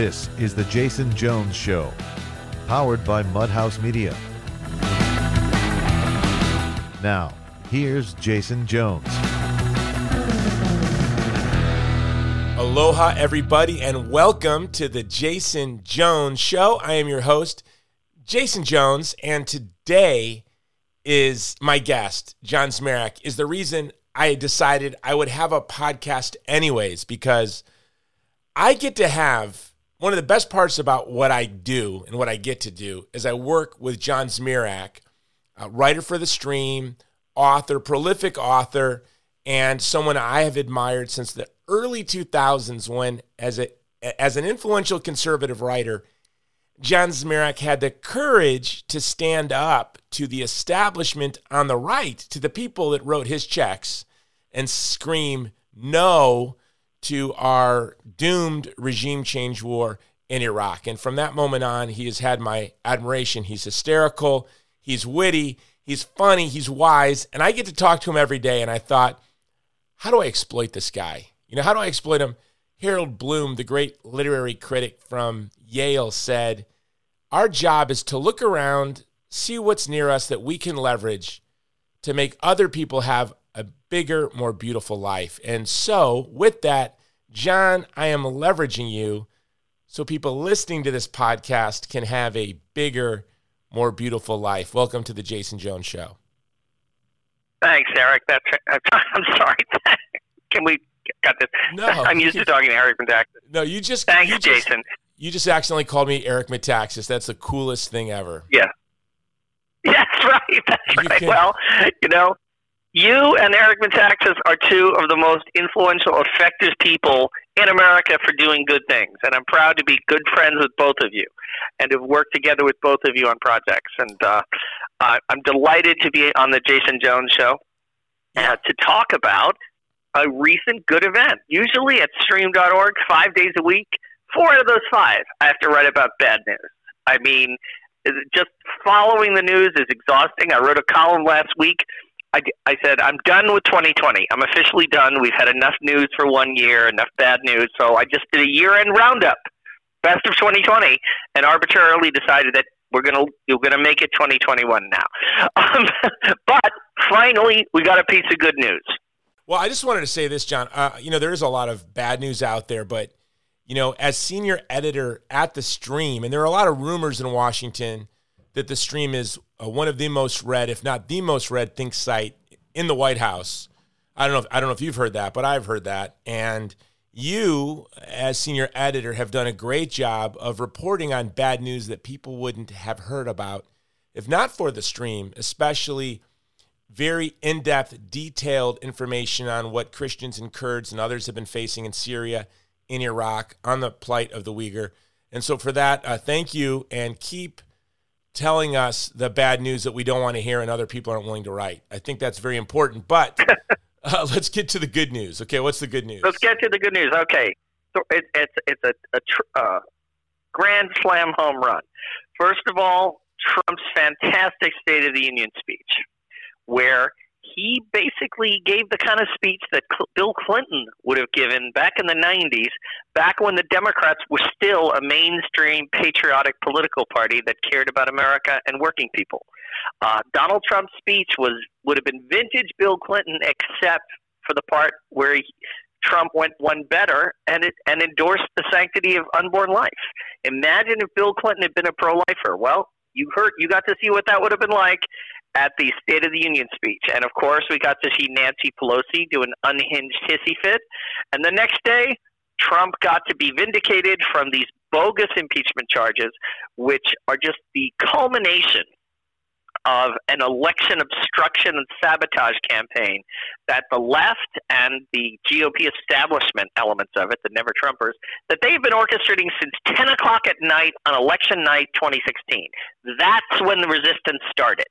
This is The Jason Jones Show, powered by Mudhouse Media. Now, here's Jason Jones. Aloha, everybody, and welcome to The Jason Jones Show. I am your host, Jason Jones, and today is my guest, John Zmirak, is the reason I decided I would have a podcast anyways, because I get to have one of the best parts about what I do and what I get to do is I work with John Zmirak, writer for The Stream, author, prolific author, and someone I have admired since the early 2000s when, as, a, as an influential conservative writer, John Zmirak had the courage to stand up to the establishment on the right, to the people that wrote his checks, and scream no to our doomed regime change war in Iraq. And from that moment on, he has had my admiration. He's hysterical, he's witty, he's funny, he's wise, and I get to talk to him every day. And I thought, how do I exploit this guy? You know, how do I exploit him? Harold Bloom, the great literary critic from Yale, said, Our job is to look around, see what's near us that we can leverage to make other people have a bigger, more beautiful life. And so, with that, John, I am leveraging you so people listening to this podcast can have a bigger, more beautiful life. Welcome to the Jason Jones Show. Thanks, Eric. That's I'm sorry. Can we got this? No, I'm used to talking to Eric Metaxas. No, you just Thanks, you just, Jason. You just accidentally called me Eric Metaxas. That's the coolest thing ever. Yeah. That's right. That's You right. can- Well, you know, you and Eric Metaxas are two of the most influential, effective people in America for doing good things, and I'm proud to be good friends with both of you, and to have worked together with both of you on projects. And uh, I- I'm delighted to be on the Jason Jones Show uh, to talk about a recent good event. Usually at stream.org, five days a week, four out of those five, I have to write about bad news. I mean, just following the news is exhausting. I wrote a column last week. I, I said, I'm done with 2020. I'm officially done. We've had enough news for one year, enough bad news. So I just did a year end roundup, best of 2020, and arbitrarily decided that we're gonna you're gonna make it 2021 now. Um, but finally, we got a piece of good news. Well, I just wanted to say this, John. Uh, you know, there is a lot of bad news out there, but you know, as senior editor at the Stream, and there are a lot of rumors in Washington that the Stream is uh, one of the most read, if not the most read, think site in the White House. I don't know. If, I don't know if you've heard that, but I've heard that. And you, as senior editor, have done a great job of reporting on bad news that people wouldn't have heard about if not for the Stream, especially very in depth, detailed information on what Christians and Kurds and others have been facing in Syria, in Iraq, on the plight of the Uyghur. And so, for that, uh, thank you and keep telling us the bad news that we don't want to hear and other people aren't willing to write. I think that's very important. But uh, let's get to the good news. Okay, what's the good news? Let's get to the good news. Okay, so it, it's it's a, a tr- uh, grand slam home run. First of all, Trump's fantastic State of the Union speech, where he basically gave the kind of speech that Cl- Bill Clinton would have given back in the 90s, back when the Democrats were still a mainstream patriotic political party that cared about America and working people. Uh, Donald Trump's speech was would have been vintage Bill Clinton, except for the part where he, Trump went one better and it, and endorsed the sanctity of unborn life. Imagine if Bill Clinton had been a pro-lifer. Well, you heard, you got to see what that would have been like at the State of the Union speech, and of course, we got to see Nancy Pelosi do an unhinged hissy fit, and the next day. Trump got to be vindicated from these bogus impeachment charges, which are just the culmination of an election obstruction and sabotage campaign that the left and the GOP establishment elements of it, the Never Trumpers, that they've been orchestrating since 10 o'clock at night on election night 2016. That's when the resistance started.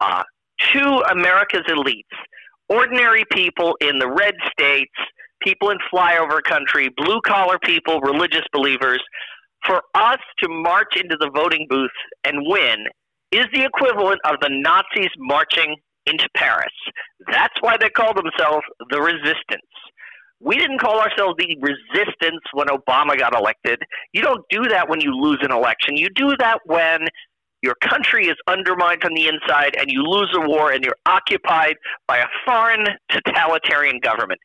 Uh, to America's elites, ordinary people in the red states, people in flyover country, blue collar people, religious believers, for us to march into the voting booth and win is the equivalent of the Nazis marching into Paris. That's why they call themselves the resistance. We didn't call ourselves the resistance when Obama got elected. You don't do that when you lose an election. You do that when your country is undermined from the inside and you lose a war and you're occupied by a foreign totalitarian government.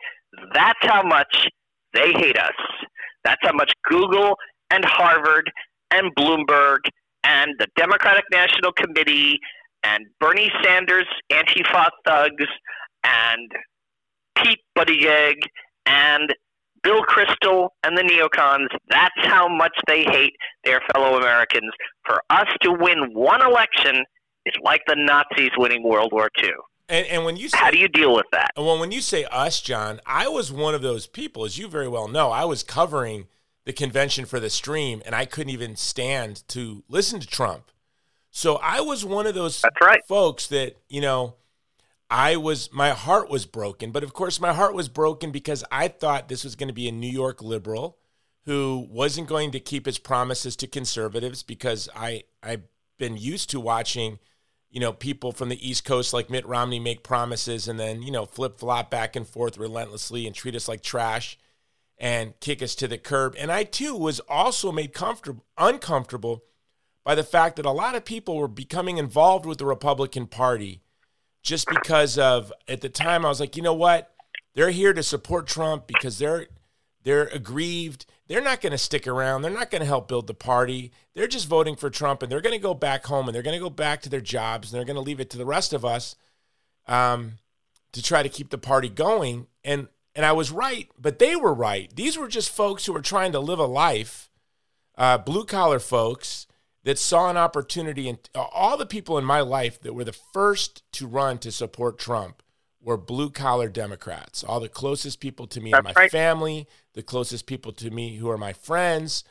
That's how much they hate us. That's how much Google and Harvard and Bloomberg and the Democratic National Committee and Bernie Sanders Antifa thugs and Pete Buttigieg and Bill Kristol and the neocons, that's how much they hate their fellow Americans. For us to win one election is like the Nazis winning World War II. And, and when you say, how do you deal with that? Well, when you say us, John, I was one of those people, as you very well know. I was covering the convention for the stream, and I couldn't even stand to listen to Trump. So I was one of those That's right. folks that you know I was my heart was broken, but of course my heart was broken because I thought this was going to be a New York liberal who wasn't going to keep his promises to conservatives because I I've been used to watching you know people from the East Coast like Mitt Romney make promises and then you know flip flop back and forth relentlessly and treat us like trash and kick us to the curb. And I too was also made comfortable uncomfortable by the fact that a lot of people were becoming involved with the Republican Party just because of at the time I was like, you know what? They're here to support Trump because they're they're aggrieved. They're not going to stick around. They're not going to help build the party. They're just voting for Trump and they're going to go back home and they're going to go back to their jobs and they're going to leave it to the rest of us um, to try to keep the party going. And and I was right, but they were right. These were just folks who were trying to live a life, uh, blue collar folks that saw an opportunity. And all the people in my life that were the first to run to support Trump were blue collar Democrats. All the closest people to me That's are my right. family, the closest people to me who are my friends.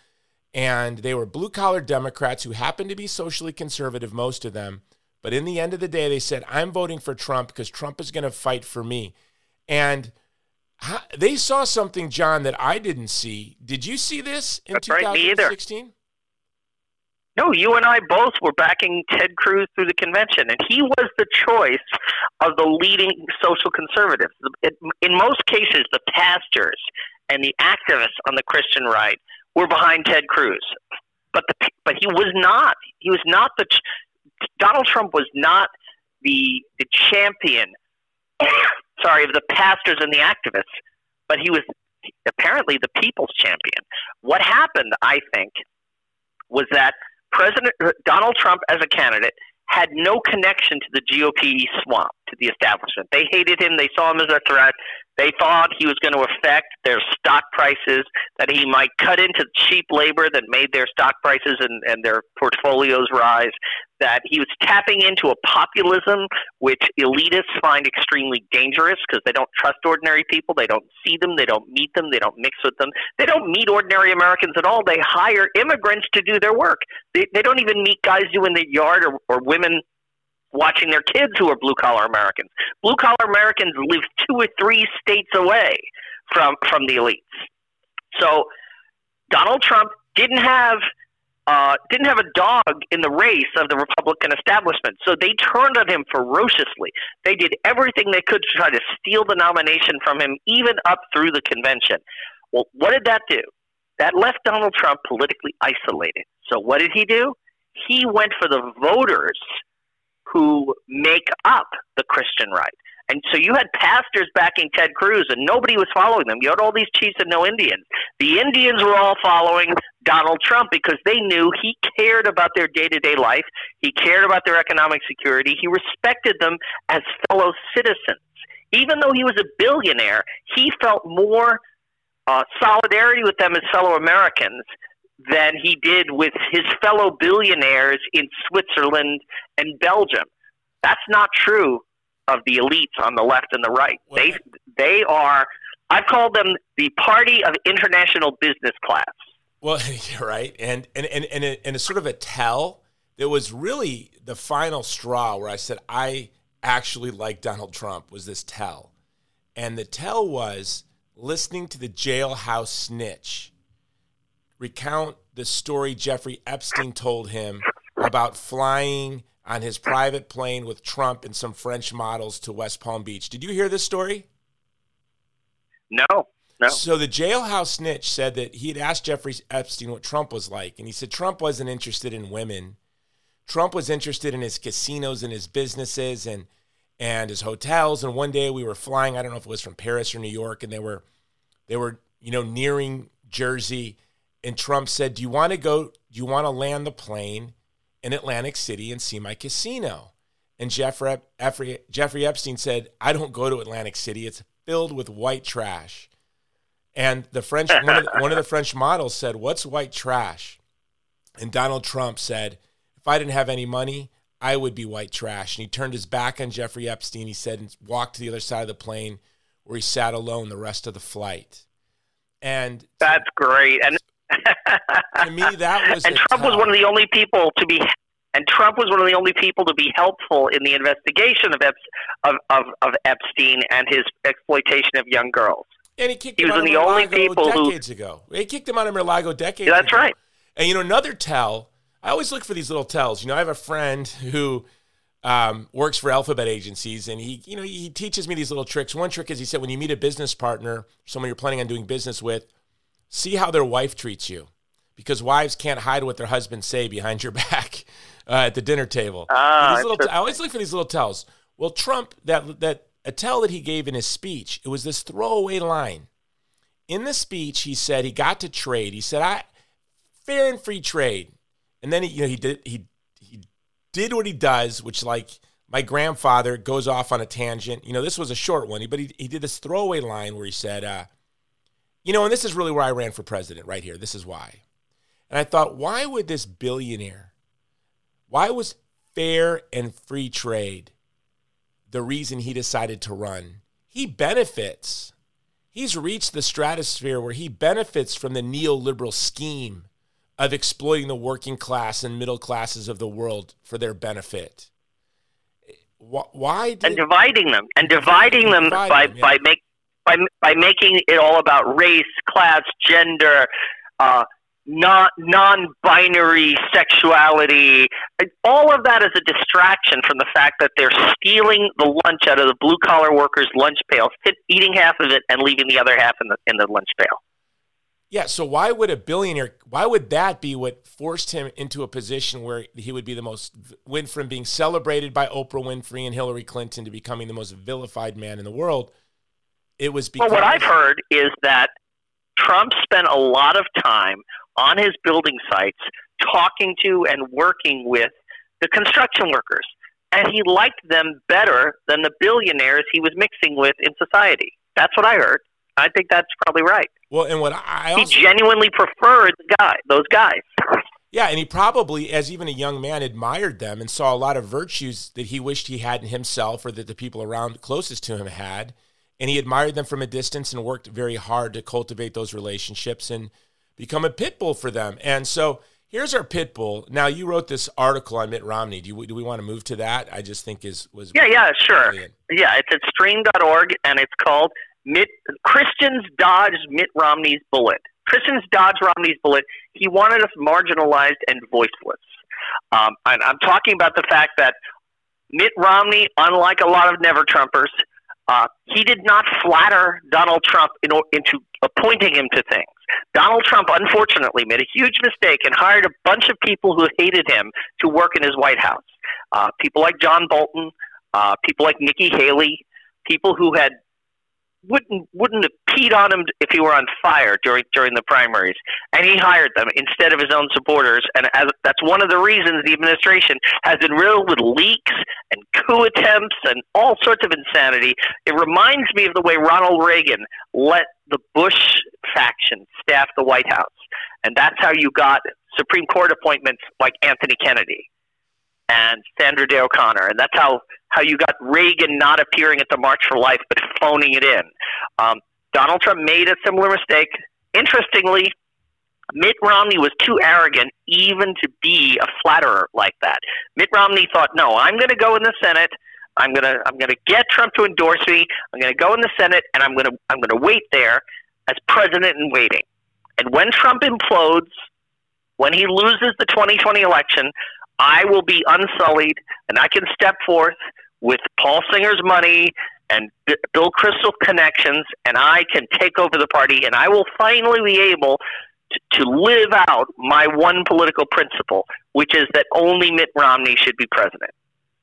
And they were blue collar Democrats who happened to be socially conservative, most of them. But in the end of the day, they said, I'm voting for Trump because Trump is going to fight for me. And they saw something, John, that I didn't see. Did you see this in That's right, 2016? No, you and I both were backing Ted Cruz through the convention, and he was the choice of the leading social conservatives. In most cases, the pastors and the activists on the Christian right were behind Ted Cruz, but the but he was not. He was not the. Donald Trump was not the the champion. sorry, of the pastors and the activists, but he was apparently the people's champion. What happened, I think, was that President uh, Donald Trump as a candidate had no connection to the GOP swamp, to the establishment. They hated him. They saw him as a threat. They thought he was going to affect their stock prices, that he might cut into cheap labor that made their stock prices and, and their portfolios rise, that he was tapping into a populism which elitists find extremely dangerous because they don't trust ordinary people. They don't see them. They don't meet them. They don't mix with them. They don't meet ordinary Americans at all. They hire immigrants to do their work. They, they don't even meet guys doing the yard or, or women watching their kids who are blue collar Americans. Blue collar Americans live two or three states away from from the elites. So Donald Trump didn't have uh, didn't have a dog in the race of the Republican establishment. So they turned on him ferociously. They did everything they could to try to steal the nomination from him, even up through the convention. Well, what did that do? That left Donald Trump politically isolated. So what did he do? He went for the voters who make up the Christian right. And so you had pastors backing Ted Cruz, and nobody was following them. You had all these chiefs and no Indians. The Indians were all following Donald Trump because they knew he cared about their day to day life. He cared about their economic security. He respected them as fellow citizens. Even though he was a billionaire, he felt more uh, solidarity with them as fellow Americans than he did with his fellow billionaires in Switzerland and Belgium. That's not true of the elites on the left and the right. They they are I've called them the party of international business class. Well, you're right, and and and and, a, and a sort of a tell that was really the final straw where I said I actually like Donald Trump was this tell, and the tell was listening to the jailhouse snitch recount the story Jeffrey Epstein told him about flying on his private plane with Trump and some French models to West Palm Beach. Did you hear this story? No, No. So the jailhouse snitch said that he had asked Jeffrey Epstein what Trump was like, and he said Trump wasn't interested in women. Trump was interested in his casinos and his businesses and and his hotels. And one day we were flying, I don't know if it was from Paris or New York, and they were they were, you know, nearing Jersey. And Trump said, Do you want to go, do you want to land the plane in Atlantic City and see my casino? And Jeffrey, Jeffrey Epstein said, I don't go to Atlantic City. It's filled with white trash. And the French, one of the, one of the French models said, What's white trash? And Donald Trump said, If I didn't have any money, I would be white trash. And he turned his back on Jeffrey Epstein. He said, and walked to the other side of the plane where he sat alone the rest of the flight. And that's great. And to me, that was and Trump was one of the only people to be and Trump was one of the only people to be helpful in the investigation of, of, of, of Epstein and his exploitation of young girls. And he kicked he him was out of the only people decades who, ago. He kicked him out of Mar-a-Lago decades yeah, that's ago. right. And you know, another tell, I always look for these little tells. You know, I have a friend who um, works for alphabet agencies, and he, you know, he teaches me these little tricks. One trick is he said, when you meet a business partner, someone you're planning on doing business with, see how their wife treats you, because wives can't hide what their husbands say behind your back uh, at the dinner table. Ah, little, I always look for these little tells. Well, Trump, that that a tell that he gave in his speech, it was this throwaway line. In the speech, he said he got to trade. He said, "I fair and free trade," and then he, you know, he did he he did what he does, which like my grandfather goes off on a tangent. You know, this was a short one, but he he did this throwaway line where he said, uh, "You know," and this is really where I ran for president right here. This is why. And I thought, why would this billionaire why was fair and free trade the reason he decided to run? He benefits. He's reached the stratosphere where he benefits from the neoliberal scheme of exploiting the working class and middle classes of the world for their benefit. Why did, and dividing them and dividing them by them, yeah. by make by by making it all about race, class, gender, uh, non non-binary sexuality all of that is a distraction from the fact that they're stealing the lunch out of the blue collar workers lunch pail eating half of it and leaving the other half in the in the lunch pail. Yeah so why would a billionaire why would that be what forced him into a position where he would be the most went from being celebrated by Oprah Winfrey and Hillary Clinton to becoming the most vilified man in the world it was because well what i've heard is that Trump spent a lot of time on his building sites talking to and working with the construction workers. And he liked them better than the billionaires he was mixing with in society. That's what I heard. I think that's probably right. Well, and what I also, he genuinely preferred the guy, those guys. Yeah, and he probably, as even a young man, admired them and saw a lot of virtues that he wished he had in himself or that the people around closest to him had. And he admired them from a distance and worked very hard to cultivate those relationships. And become a pit bull for them. And so here's our pit bull. Now you wrote this article on Mitt Romney. Do, you, do we want to move to that? I just think is was yeah yeah sure brilliant. yeah it's at stream.org and it's called Mitt Christians dodge Mitt Romney's bullet. Christians dodge Romney's bullet. He wanted us marginalized and voiceless. Um, and I'm talking about the fact that Mitt Romney, unlike a lot of never Trumpers, uh, he did not flatter Donald Trump in, into appointing him to things. Donald Trump, unfortunately, made a huge mistake and hired a bunch of people who hated him to work in his White House. Uh, people like John Bolton, uh, people like Nikki Haley, people who had wouldn't wouldn't have peed on him if he were on fire during during the primaries, and he hired them instead of his own supporters. And as, that's one of the reasons the administration has been riddled with leaks and coup attempts and all sorts of insanity. It reminds me of the way Ronald Reagan let the Bush faction staff the White House, and that's how you got Supreme Court appointments like Anthony Kennedy and Sandra Day O'Connor, and that's how how you got Reagan not appearing at the March for Life but phoning it in. Um, Donald Trump made a similar mistake. Interestingly, Mitt Romney was too arrogant even to be a flatterer like that. Mitt Romney thought, "No, I'm going to go in the Senate. I'm going to I'm going to get Trump to endorse me. I'm going to go in the Senate and I'm going to I'm going to wait there as president in waiting." And when Trump implodes, when he loses the 2020 election, I will be unsullied and I can step forth with Paul Singer's money and Bill Kristol connections, and I can take over the party, and I will finally be able to, to live out my one political principle, which is that only Mitt Romney should be president.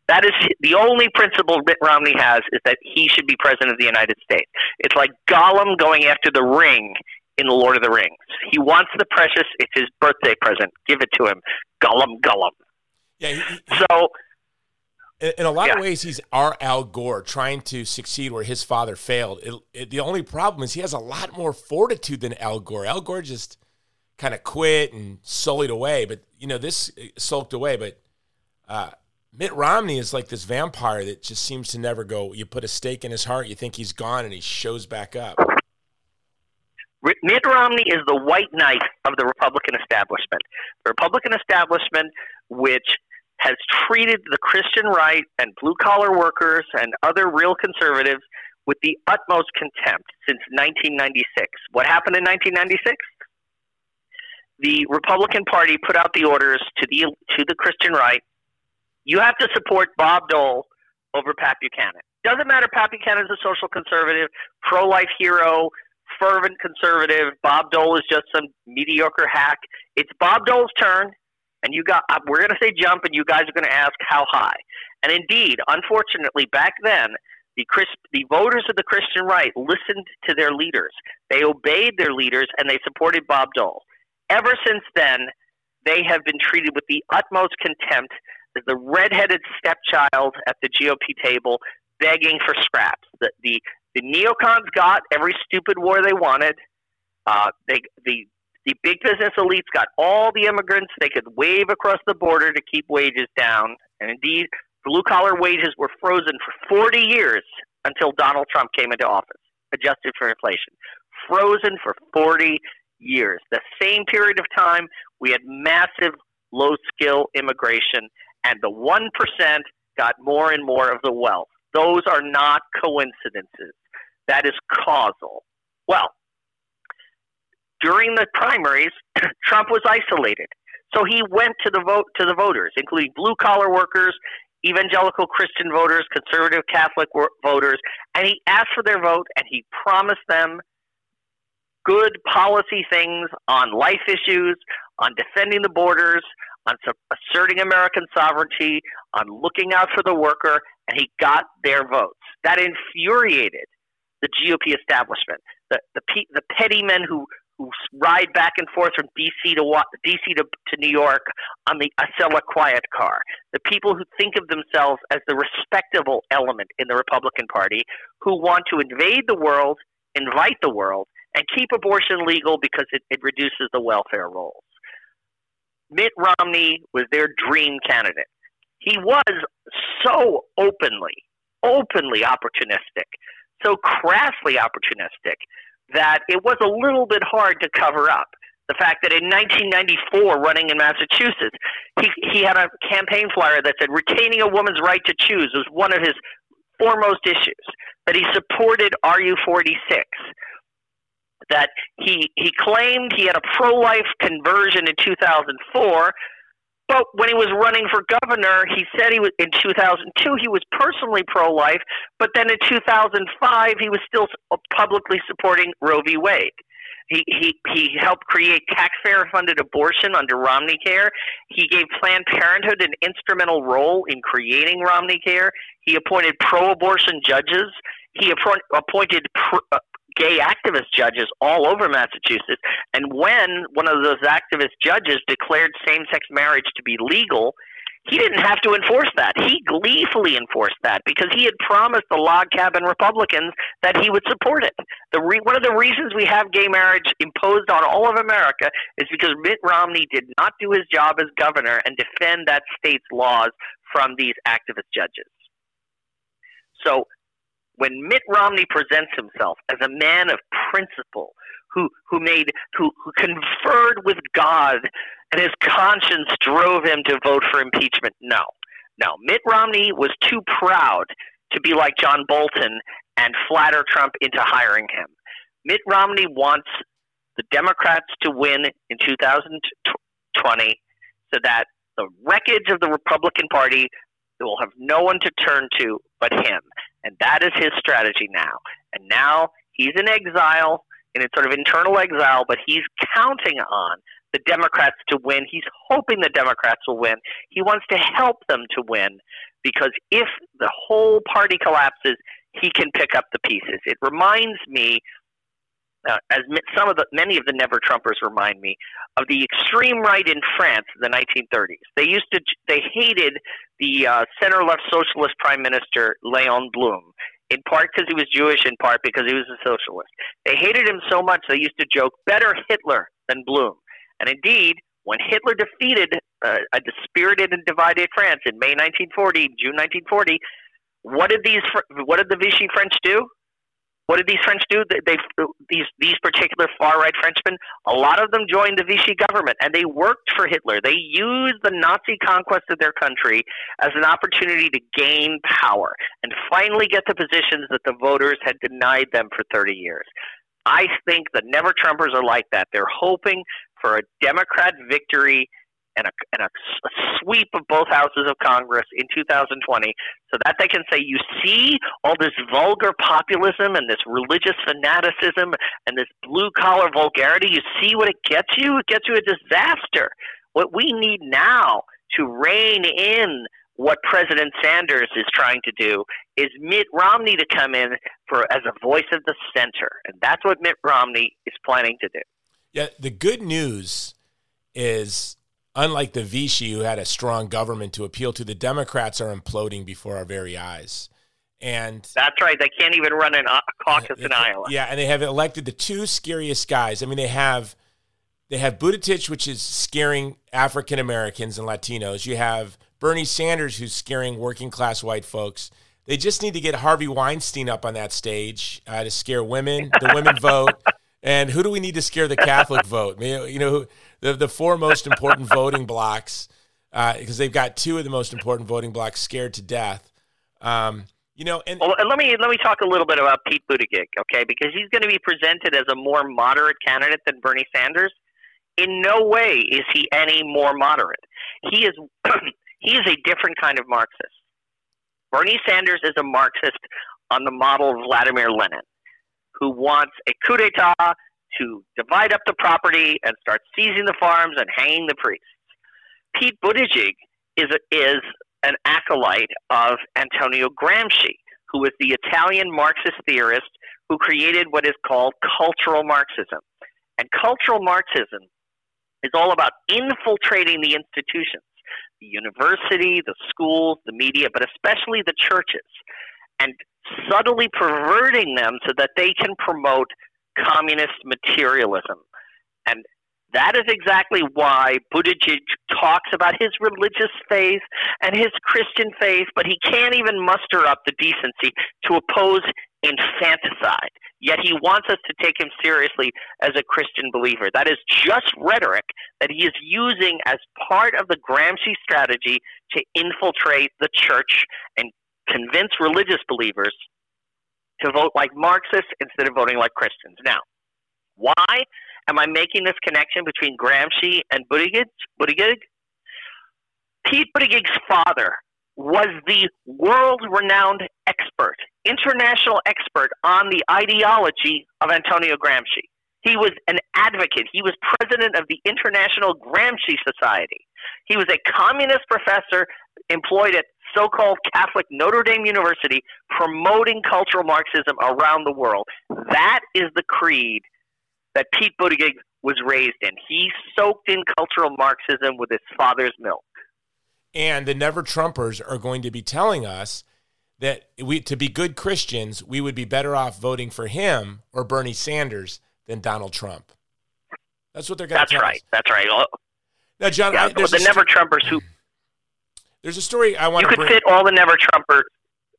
That is the only principle Mitt Romney has is that he should be president of the United States. It's like Gollum going after the ring in the Lord of the Rings. He wants the precious. It's his birthday present. Give it to him, Gollum, Gollum. Yeah. He, he, so, in, a lot yeah. of ways, he's our Al Gore trying to succeed where his father failed. It, it, the only problem is he has a lot more fortitude than Al Gore. Al Gore just kind of quit and sullied away, but you know this uh, sulked away. But uh, Mitt Romney is like this vampire that just seems to never go. You put a stake in his heart, you think he's gone, and he shows back up. Mitt Romney is the white knight of the Republican establishment. The Republican establishment, which has treated the Christian right and blue collar workers and other real conservatives with the utmost contempt since 1996. What happened in 1996? The Republican Party put out the orders to the to the Christian right you have to support Bob Dole over Pat Buchanan. Doesn't matter. Pat Buchanan is a social conservative, pro-life hero, fervent conservative. Bob Dole is just some mediocre hack. It's Bob Dole's turn, and you got. We're going to say jump, and you guys are going to ask how high. And indeed, unfortunately, back then, the Chris, the voters of the Christian right listened to their leaders. They obeyed their leaders, and they supported Bob Dole. Ever since then, they have been treated with the utmost contempt as the redheaded stepchild at the GOP table begging for scraps. The the, the neocons got every stupid war they wanted. Uh, they the the big business elites got all the immigrants they could wave across the border to keep wages down, and indeed, blue collar wages were frozen for 40 years until Donald Trump came into office, adjusted for inflation. Frozen for 40 years. The same period of time, we had massive low skill immigration and the 1% got more and more of the wealth. Those are not coincidences. That is causal. Well, during the primaries, Trump was isolated. So he went to the vote to the voters, including blue collar workers, evangelical Christian voters, conservative Catholic voters, and he asked for their vote and he promised them good policy things on life issues, on defending the borders, on asserting American sovereignty, on looking out for the worker, and he got their votes. That infuriated the GOP establishment, the the, the petty men who who ride back and forth from DC to DC to, to New York on the Acela quiet car, the people who think of themselves as the respectable element in the Republican Party, who want to invade the world, invite the world, and keep abortion legal because it, it reduces the welfare rolls. Mitt Romney was their dream candidate. He was so openly, openly opportunistic, so crassly opportunistic that it was a little bit hard to cover up. The fact that in 1994, running in Massachusetts, he, he had a campaign flyer that said retaining a woman's right to choose was one of his foremost issues, that he supported RU-486, that he he claimed he had a pro-life conversion in 2004 but when he was running for governor he said he was in 2002 he was personally pro-life but then in 2005 he was still publicly supporting Roe v Wade he, he, he helped create taxpayer funded abortion under Romney Care. He gave Planned Parenthood an instrumental role in creating Romney Care. He appointed pro abortion judges. He appointed uh, gay activist judges all over Massachusetts. And when one of those activist judges declared same sex marriage to be legal, he didn't have to enforce that. He gleefully enforced that because he had promised the log cabin Republicans that he would support it. The re- one of the reasons we have gay marriage imposed on all of America is because Mitt Romney did not do his job as governor and defend that state's laws from these activist judges. So when Mitt Romney presents himself as a man of principle, who who made who, who conferred with God and his conscience drove him to vote for impeachment. No. No. Mitt Romney was too proud to be like John Bolton and flatter Trump into hiring him. Mitt Romney wants the Democrats to win in 2020 so that the wreckage of the Republican Party will have no one to turn to but him. And that is his strategy now. And now he's in exile, in a sort of internal exile, but he's counting on the Democrats to win. He's hoping the Democrats will win. He wants to help them to win because if the whole party collapses, he can pick up the pieces. It reminds me, uh, as some of the many of the Never Trumpers remind me, of the extreme right in France in the 1930s. They used to they hated the uh, center left socialist prime minister Leon Blum. In part because he was Jewish, in part because he was a socialist. They hated him so much they used to joke, "Better Hitler than Blum." And indeed, when Hitler defeated uh, a dispirited and divided France in May 1940, June 1940, what did these what did the Vichy French do? What did these French do? They, these these particular far right Frenchmen, a lot of them joined the Vichy government, and they worked for Hitler. They used the Nazi conquest of their country as an opportunity to gain power and finally get the positions that the voters had denied them for 30 years. I think the Never Trumpers are like that. They're hoping for a Democrat victory and a, and a, sweep of both houses of Congress in 2020 so that they can say, you see all this vulgar populism and this religious fanaticism and this blue collar vulgarity, you see what it gets you? It gets you a disaster. What we need now to rein in what President Sanders is trying to do is Mitt Romney to come in for as a voice of the center, and that's what Mitt Romney is planning to do. Yeah, the good news is unlike the Vichy, who had a strong government to appeal to, the Democrats are imploding before our very eyes. And that's right. They can't even run a caucus in Iowa. Yeah, and they have elected the two scariest guys. I mean, they have they have Buttigieg, which is scaring African Americans and Latinos. You have Bernie Sanders, who's scaring working class white folks. They just need to get Harvey Weinstein up on that stage uh, to scare women, the women vote. And who do we need to scare the Catholic vote? You know, the the four most important voting blocks because uh, they've got two of the most important voting blocks scared to death. Um, you know, and well, let me let me talk a little bit about Pete Buttigieg, okay? Because he's going to be presented as a more moderate candidate than Bernie Sanders. In no way is he any more moderate. He is he is a different kind of Marxist. Bernie Sanders is a Marxist on the model of Vladimir Lenin who wants a coup d'etat to divide up the property and start seizing the farms and hanging the priests. Pete Buttigieg is, a, is an acolyte of Antonio Gramsci, who was the Italian Marxist theorist who created what is called cultural Marxism. And cultural Marxism is all about infiltrating the institutions the university, the schools, the media, but especially the churches and subtly perverting them so that they can promote communist materialism. And that is exactly why Buttigieg talks about his religious faith and his Christian faith, but he can't even muster up the decency to oppose infanticide. Yet he wants us to take him seriously as a Christian believer. That is just rhetoric that he is using as part of the Gramsci strategy to infiltrate the church and convince religious believers to vote like Marxists instead of voting like Christians. Now, why am I making this connection between Gramsci and Buttigieg? Buttigieg? Pete Buttigieg's father was the world renowned expert, international expert on the ideology of Antonio Gramsci. He was an advocate. He was president of the International Gramsci Society. He was a communist professor employed at so called Catholic Notre Dame University promoting cultural Marxism around the world. That is the creed that Pete Buttigieg was raised in. He soaked in cultural Marxism with his father's milk. And the Never Trumpers are going to be telling us that we to be good Christians, we would be better off voting for him or Bernie Sanders than Donald Trump. That's what they're going to That's right. Us. That's right. Now, John, yeah, the Never Trumpers who there's a story I want you to. You could fit all the Never Trumpers.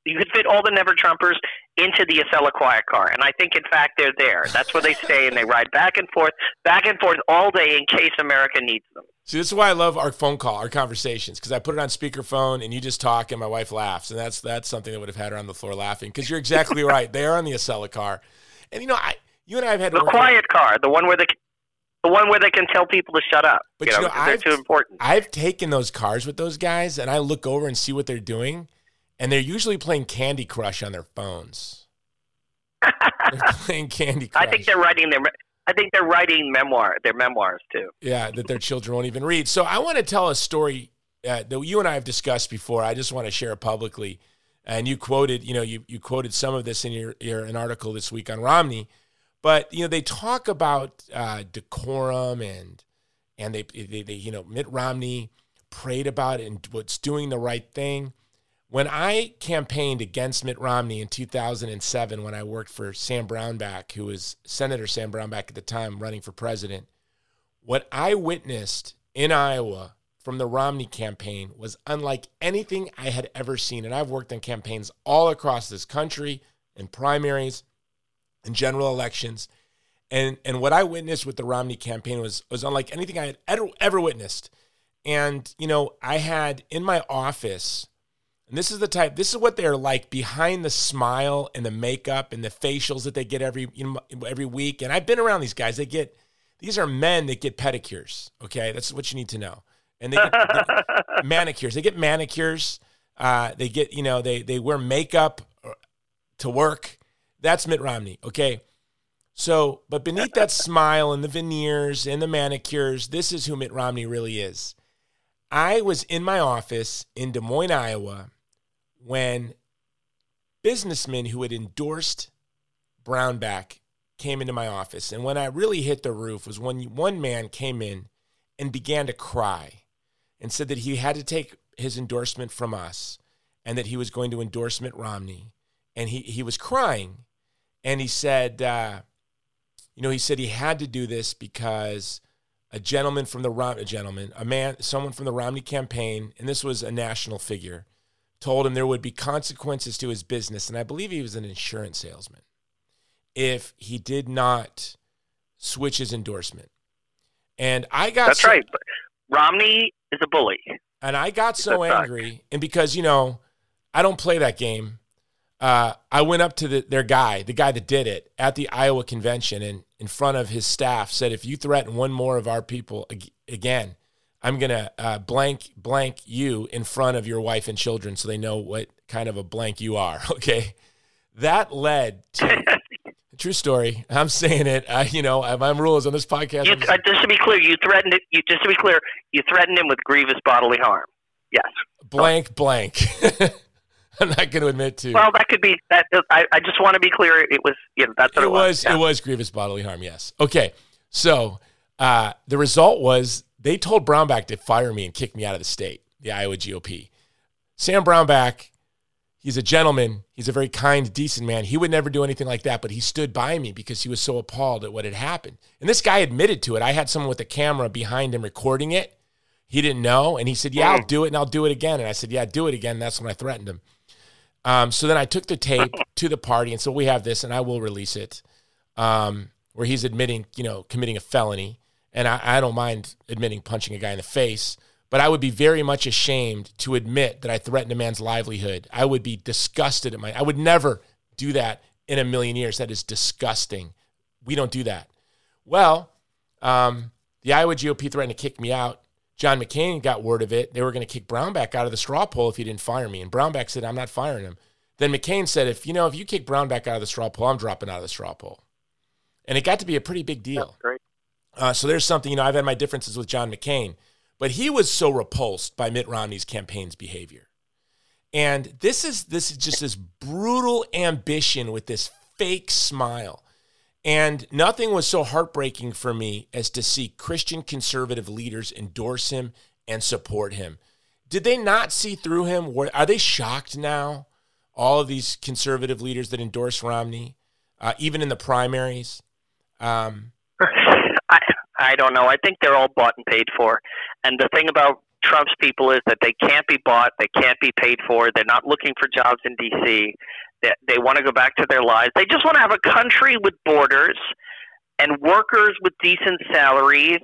You could fit all the Never Trumpers into the Acela Quiet car, and I think, in fact, they're there. That's where they stay, and they ride back and forth, back and forth all day in case America needs them. See, this is why I love our phone call, our conversations, because I put it on speakerphone and you just talk, and my wife laughs, and that's that's something that would have had her on the floor laughing. Because you're exactly right; they are on the Acela car, and you know, I, you and I have had the quiet car, the one where the the one where they can tell people to shut up. But you know, you know they're too important. I've taken those cars with those guys, and I look over and see what they're doing, and they're usually playing Candy Crush on their phones. they're playing Candy Crush. I think they're writing their. I think they're writing memoir, their memoirs too. Yeah, that their children won't even read. So I want to tell a story uh, that you and I have discussed before. I just want to share it publicly. And you quoted, you know, you, you quoted some of this in your, your an article this week on Romney, but you know they talk about uh, decorum and and they, they they you know Mitt Romney prayed about it and what's doing the right thing. When I campaigned against Mitt Romney in 2007, when I worked for Sam Brownback, who was Senator Sam Brownback at the time running for president, what I witnessed in Iowa from the Romney campaign was unlike anything I had ever seen. And I've worked on campaigns all across this country, in primaries, in general elections. And, and what I witnessed with the Romney campaign was, was unlike anything I had ever, ever witnessed. And, you know, I had in my office, and this is the type, this is what they're like behind the smile and the makeup and the facials that they get every, you know, every week. And I've been around these guys. They get, these are men that get pedicures. Okay. That's what you need to know and they get, they manicures. They get manicures. Uh, they get you know they they wear makeup uh, to work. That's Mitt Romney. Okay. So, but beneath that smile and the veneers and the manicures, this is who Mitt Romney really is. I was in my office in Des Moines, Iowa, when businessmen who had endorsed Brownback came into my office. And when I really hit the roof was when one man came in and began to cry and said that he had to take his endorsement from us and that he was going to endorse Mitt Romney. And he, he was crying. And he said, uh, you know, he said he had to do this because a gentleman from the Romney, a gentleman, a man, someone from the Romney campaign, and this was a national figure, told him there would be consequences to his business. And I believe he was an insurance salesman if he did not switch his endorsement. And I got that's so, right. Romney is a bully. And I got so angry, and because you know I don't play that game, uh, I went up to the, their guy, the guy that did it, at the Iowa convention, and in front of his staff, said, "If you threaten one more of our people ag- again, I'm gonna uh, blank blank you in front of your wife and children, so they know what kind of a blank you are." Okay, that led to a True story. I'm saying it. I, you know, my rules on this podcast. You, uh, just to be clear, you threatened it. You just to be clear, you threatened him with grievous bodily harm. Yes. Blank, oh. blank. I'm not going to admit to. Well, that could be. That I, I just want to be clear. It was. You know, that's what it, it was. was yeah. It was grievous bodily harm. Yes. Okay. So uh, the result was they told Brownback to fire me and kick me out of the state, the Iowa GOP. Sam Brownback He's a gentleman. He's a very kind, decent man. He would never do anything like that, but he stood by me because he was so appalled at what had happened. And this guy admitted to it. I had someone with a camera behind him recording it. He didn't know. And he said, Yeah, I'll mm. do it and I'll do it again. And I said, Yeah, do it again. That's when I threatened him. Um, so then I took the tape to the party. And so we have this, and I will release it, um, where he's admitting, you know, committing a felony. And I, I don't mind admitting punching a guy in the face but I would be very much ashamed to admit that I threatened a man's livelihood. I would be disgusted at my, I would never do that in a million years. That is disgusting. We don't do that. Well, um, the Iowa GOP threatened to kick me out. John McCain got word of it. They were going to kick Brownback out of the straw poll if he didn't fire me. And Brownback said, I'm not firing him. Then McCain said, if you know, if you kick Brownback out of the straw poll, I'm dropping out of the straw poll. And it got to be a pretty big deal. great. Uh, so there's something, you know, I've had my differences with John McCain. But he was so repulsed by Mitt Romney's campaign's behavior. And this is this is just this brutal ambition with this fake smile. And nothing was so heartbreaking for me as to see Christian conservative leaders endorse him and support him. Did they not see through him? Are they shocked now? All of these conservative leaders that endorse Romney, uh, even in the primaries. Um, I, I don't know. I think they're all bought and paid for. And the thing about Trump's people is that they can't be bought, they can't be paid for. They're not looking for jobs in D.C. They, they want to go back to their lives. They just want to have a country with borders and workers with decent salaries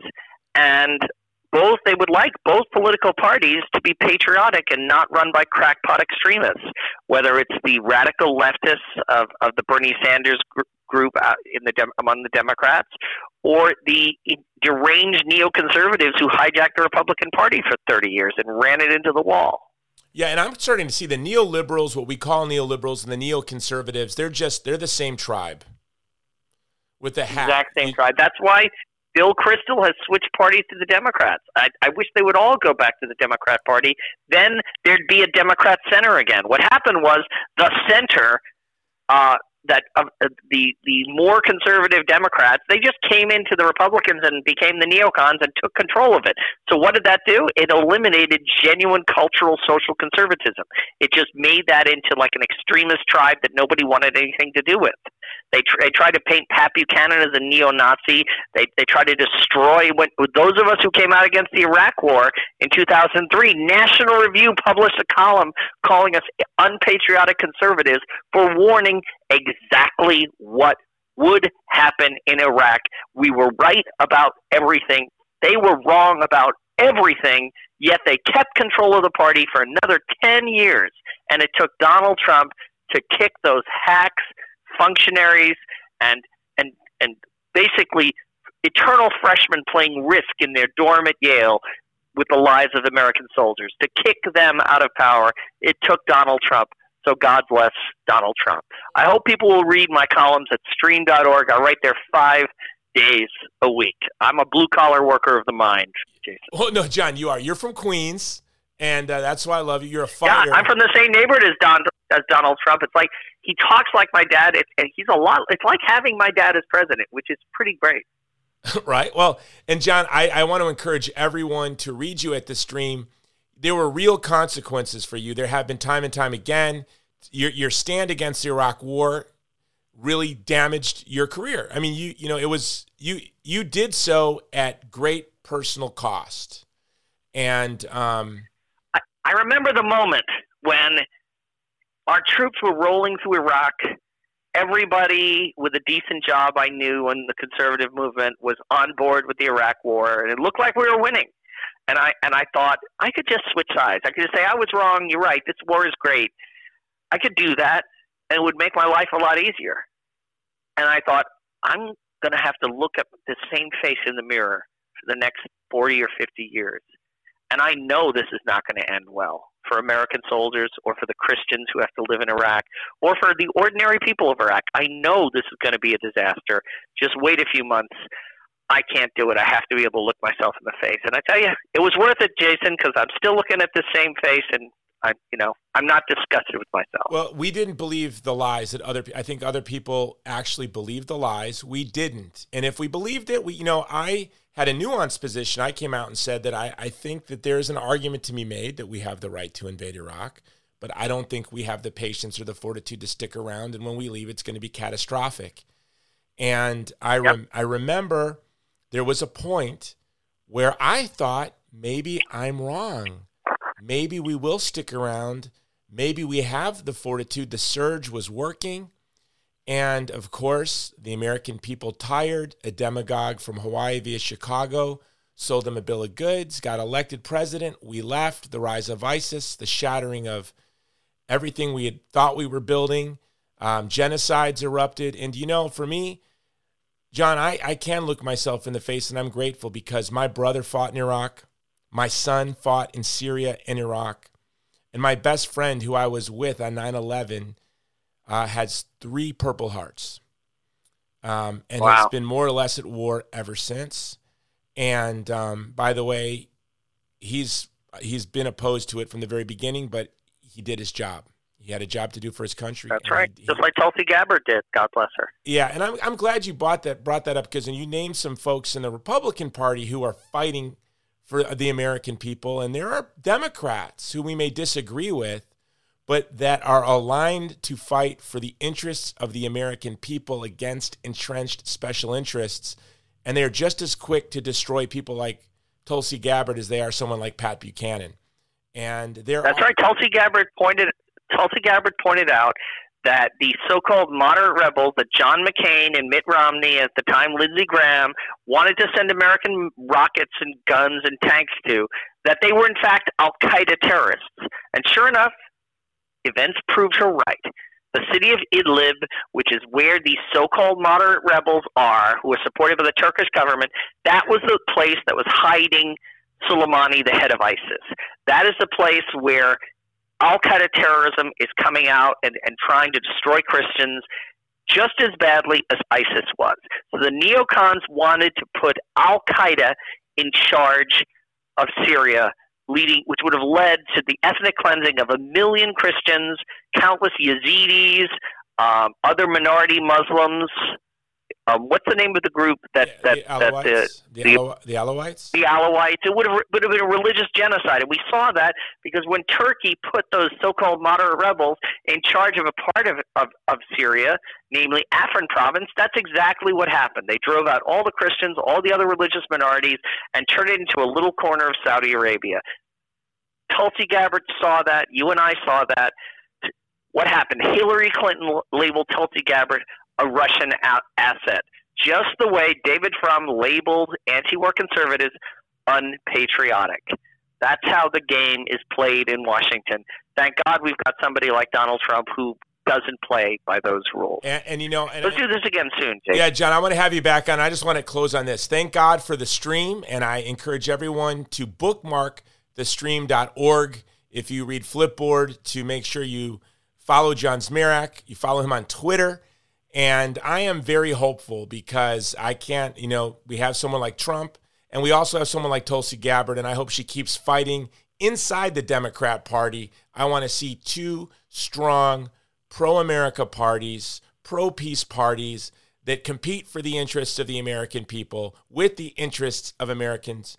and both they would like both political parties to be patriotic and not run by crackpot extremists whether it's the radical leftists of, of the bernie sanders group in the among the democrats or the deranged neoconservatives who hijacked the Republican Party for 30 years and ran it into the wall. Yeah, and I'm starting to see the neoliberals, what we call neoliberals, and the neoconservatives. They're just they're the same tribe with the hat. Exact same tribe. That's why Bill Kristol has switched parties to the Democrats. I, I wish they would all go back to the Democrat Party. Then there'd be a Democrat center again. What happened was the center uh, that uh, the the more conservative Democrats they just came into the Republicans and became the neocons and took control of it. So what did that do? It eliminated genuine cultural social conservatism. It just made that into like an extremist tribe that nobody wanted anything to do with. They, tr- they tried to paint Pat Buchanan as a neo-Nazi. They they tried to destroy what those of us who came out against the Iraq War in 2003. National Review published a column calling us unpatriotic conservatives for warning exactly what would happen in Iraq. We were right about everything. They were wrong about everything, yet they kept control of the party for another 10 years. And it took Donald Trump to kick those hacks functionaries and and and basically eternal freshmen playing risk in their dorm at Yale with the lives of American soldiers to kick them out of power. It took Donald Trump. So God bless Donald Trump. I hope people will read my columns at stream.org. I write there five days a week. I'm a blue collar worker of the mind, Jason. Well, no, John, you are. You're from Queens, and uh, that's why I love you. You're a fighter. Yeah, I'm from the same neighborhood as Don as Donald Trump. It's like he talks like my dad, and he's a lot. It's like having my dad as president, which is pretty great. right. Well, and John, I, I want to encourage everyone to read you at the stream. There were real consequences for you. There have been time and time again. Your your stand against the Iraq War really damaged your career. I mean, you you know it was you you did so at great personal cost, and um, I, I remember the moment when our troops were rolling through Iraq. Everybody with a decent job I knew in the conservative movement was on board with the Iraq War, and it looked like we were winning. And I and I thought I could just switch sides. I could just say I was wrong. You're right. This war is great. I could do that, and it would make my life a lot easier. And I thought I'm going to have to look at the same face in the mirror for the next 40 or 50 years, and I know this is not going to end well for American soldiers or for the Christians who have to live in Iraq or for the ordinary people of Iraq. I know this is going to be a disaster. Just wait a few months. I can't do it. I have to be able to look myself in the face. And I tell you, it was worth it, Jason, because I'm still looking at the same face and I, you know, I'm not disgusted with myself. Well, we didn't believe the lies that other. I think other people actually believed the lies. We didn't, and if we believed it, we, you know, I had a nuanced position. I came out and said that I, I think that there's an argument to be made that we have the right to invade Iraq, but I don't think we have the patience or the fortitude to stick around. And when we leave, it's going to be catastrophic. And I, yep. rem- I remember there was a point where I thought maybe I'm wrong. Maybe we will stick around. Maybe we have the fortitude. The surge was working. And of course, the American people tired, a demagogue from Hawaii via Chicago sold them a bill of goods, got elected president. We left, the rise of ISIS, the shattering of everything we had thought we were building. Um, genocides erupted. And you know, for me, John, I, I can look myself in the face and I'm grateful because my brother fought in Iraq. My son fought in Syria and Iraq. And my best friend, who I was with on 9 11, uh, has three Purple Hearts, um, and wow. has been more or less at war ever since. And um, by the way, he's he's been opposed to it from the very beginning, but he did his job. He had a job to do for his country. That's right, he, just like Tulsi Gabbard did. God bless her. Yeah, and I'm I'm glad you brought that brought that up because you named some folks in the Republican Party who are fighting for the American people, and there are Democrats who we may disagree with, but that are aligned to fight for the interests of the American people against entrenched special interests. And they're just as quick to destroy people like Tulsi Gabbard as they are someone like Pat Buchanan. And they're That's all- right. Tulsi Gabbard pointed Tulsi Gabbard pointed out that the so-called moderate rebels that John McCain and Mitt Romney, at the time Lindsey Graham, wanted to send American rockets and guns and tanks to, that they were in fact Al Qaeda terrorists. And sure enough, events proved her right. The city of Idlib, which is where these so called moderate rebels are, who are supported by the Turkish government, that was the place that was hiding Soleimani, the head of ISIS. That is the place where Al Qaeda terrorism is coming out and, and trying to destroy Christians just as badly as ISIS was. So the neocons wanted to put Al Qaeda in charge of Syria, leading, which would have led to the ethnic cleansing of a million Christians, countless Yazidis, um, other minority Muslims, um, what's the name of the group that Yeah, that the that Alawites. the, The, the Alawites. the Alawites? It would have would have been a religious genocide, and we saw that because when Turkey put those so-called moderate rebels in charge of a part of of, of Syria, namely Afrin province, that's exactly what happened. They drove out all the Christians, all the other religious minorities, and turned it into a little corner of Saudi Arabia. Tulsi Gabbard saw that. You and I saw that. What happened? Hillary Clinton labeled Tulsi Gabbard a Russian a- asset, just the way David Frum labeled anti-war conservatives unpatriotic. That's how the game is played in Washington. Thank God we've got somebody like Donald Trump who doesn't play by those rules. And, and you know, and, Let's do this again soon, Jake. Yeah, John, I want to have you back on. I just want to close on this. Thank God for the stream, and I encourage everyone to bookmark thestream.org if you read Flipboard to make sure you follow John Zmirak, you follow him on Twitter. And I am very hopeful because I can't, you know, we have someone like Trump and we also have someone like Tulsi Gabbard, and I hope she keeps fighting inside the Democrat Party. I want to see two strong pro America parties, pro peace parties that compete for the interests of the American people with the interests of Americans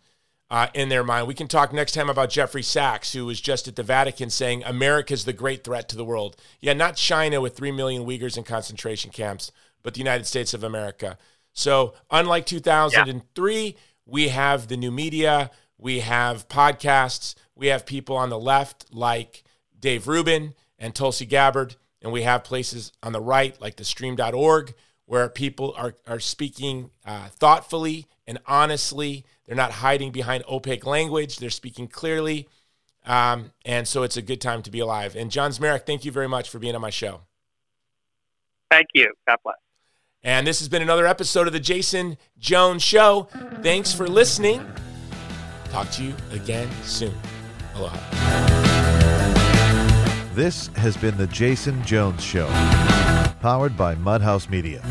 uh, in their mind. We can talk next time about Jeffrey Sachs, who was just at the Vatican saying America's the great threat to the world. Yeah, not China with 3 million Uyghurs in concentration camps, but the United States of America. So, unlike 2003, we have the new media, we have podcasts, we have people on the left like Dave Rubin and Tulsi Gabbard, and we have places on the right like the stream.org where people are, are speaking uh, thoughtfully and honestly. They're not hiding behind opaque language, they're speaking clearly. Um, and so it's a good time to be alive. And John Zmirak, thank you very much for being on my show. Thank you. God bless. And this has been another episode of the Jason Jones Show. Thanks for listening. Talk to you again soon. Aloha. This has been The Jason Jones Show, powered by Mudhouse Media.